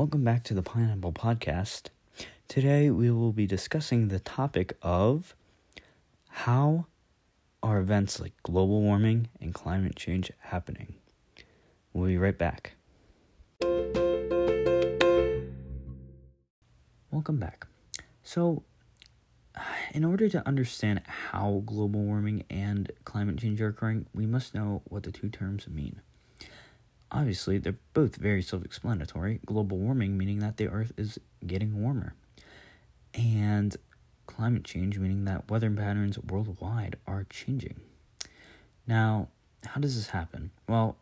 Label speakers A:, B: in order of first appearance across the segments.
A: Welcome back to the Pineapple Podcast. Today we will be discussing the topic of how are events like global warming and climate change happening. We'll be right back. Welcome back. So, in order to understand how global warming and climate change are occurring, we must know what the two terms mean. Obviously, they're both very self explanatory. Global warming meaning that the earth is getting warmer, and climate change meaning that weather patterns worldwide are changing. Now, how does this happen? Well,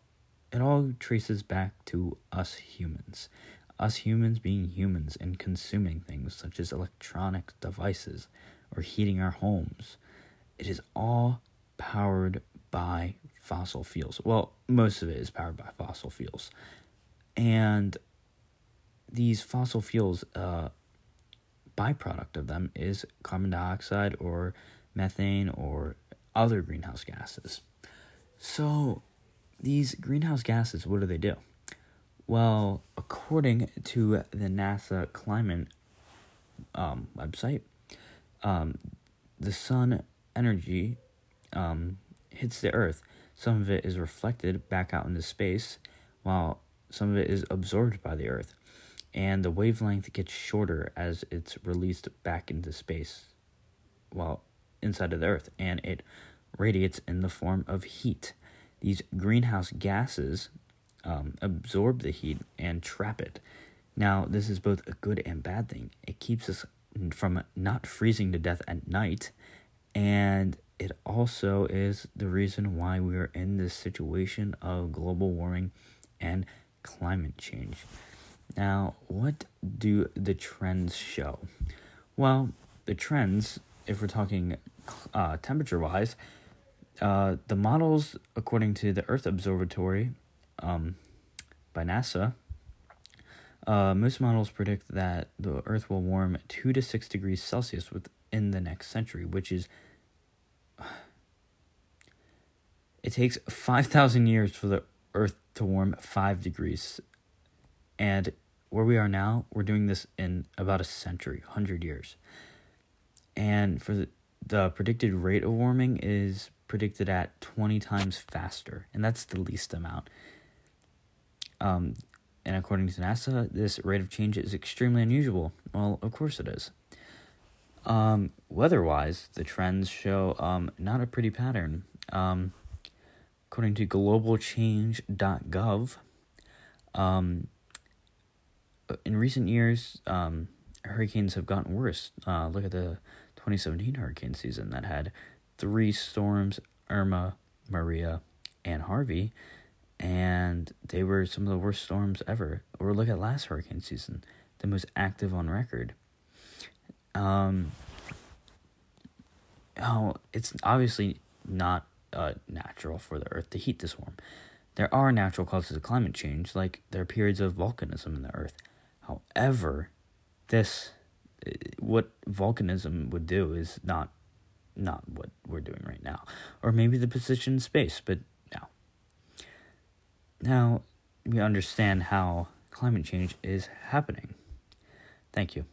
A: it all traces back to us humans. Us humans being humans and consuming things such as electronic devices or heating our homes. It is all powered by fossil fuels. Well, most of it is powered by fossil fuels. And these fossil fuels, uh, byproduct of them is carbon dioxide or methane or other greenhouse gases. So, these greenhouse gases, what do they do? Well, according to the NASA climate um, website, um, the sun energy um, hits the Earth some of it is reflected back out into space, while some of it is absorbed by the Earth. And the wavelength gets shorter as it's released back into space, while inside of the Earth, and it radiates in the form of heat. These greenhouse gases um, absorb the heat and trap it. Now, this is both a good and bad thing. It keeps us from not freezing to death at night, and it also is the reason why we are in this situation of global warming and climate change. Now, what do the trends show? Well, the trends, if we're talking uh, temperature wise, uh, the models, according to the Earth Observatory um, by NASA, uh, most models predict that the Earth will warm 2 to 6 degrees Celsius within the next century, which is it takes 5,000 years for the Earth to warm 5 degrees. And where we are now, we're doing this in about a century, 100 years. And for the, the predicted rate of warming is predicted at 20 times faster, and that's the least amount. Um, and according to NASA, this rate of change is extremely unusual. Well, of course it is. Um, weather-wise, the trends show um, not a pretty pattern. Um, according to globalchange.gov, um, in recent years, um, hurricanes have gotten worse. Uh, look at the 2017 hurricane season that had three storms Irma, Maria, and Harvey, and they were some of the worst storms ever. Or look at last hurricane season, the most active on record. Um, oh, it's obviously not uh, natural for the Earth to heat this warm. There are natural causes of climate change, like there are periods of volcanism in the Earth. However, this uh, what volcanism would do is not not what we're doing right now, or maybe the position in space, but now. Now we understand how climate change is happening. Thank you.